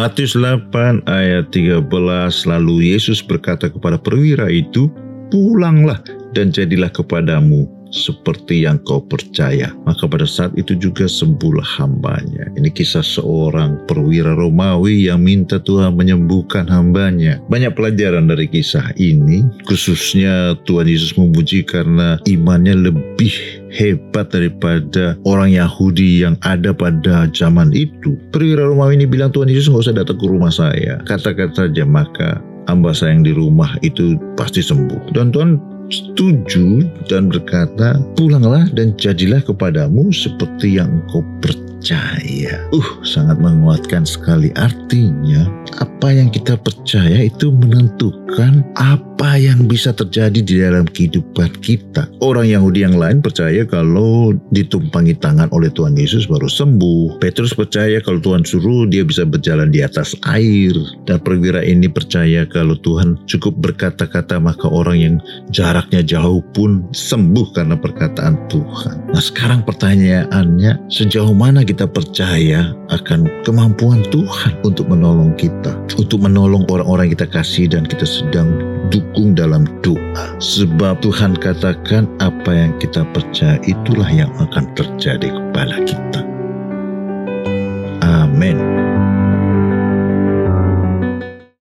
Matius 8 ayat 13 lalu Yesus berkata kepada perwira itu, "Pulanglah dan jadilah kepadamu seperti yang kau percaya. Maka pada saat itu juga sembuhlah hambanya. Ini kisah seorang perwira Romawi yang minta Tuhan menyembuhkan hambanya. Banyak pelajaran dari kisah ini, khususnya Tuhan Yesus memuji karena imannya lebih hebat daripada orang Yahudi yang ada pada zaman itu. Perwira Romawi ini bilang Tuhan Yesus nggak usah datang ke rumah saya. Katakan saja maka hamba saya yang di rumah itu pasti sembuh. Dan Tuhan setuju dan berkata, "Pulanglah dan jadilah kepadamu seperti yang engkau percaya." Uh, sangat menguatkan sekali. Artinya, apa yang kita percaya itu menentukan apa yang bisa terjadi di dalam kehidupan kita. Orang Yahudi yang lain percaya kalau ditumpangi tangan oleh Tuhan Yesus baru sembuh. Petrus percaya kalau Tuhan suruh dia bisa berjalan di atas air. Dan perwira ini percaya kalau Tuhan cukup berkata-kata maka orang yang jaraknya jauh pun sembuh karena perkataan Tuhan. Nah sekarang pertanyaannya sejauh mana kita percaya akan kemampuan Tuhan untuk menolong kita untuk menolong orang-orang kita kasih dan kita sedang dukung dalam doa. Sebab Tuhan katakan apa yang kita percaya itulah yang akan terjadi kepada kita.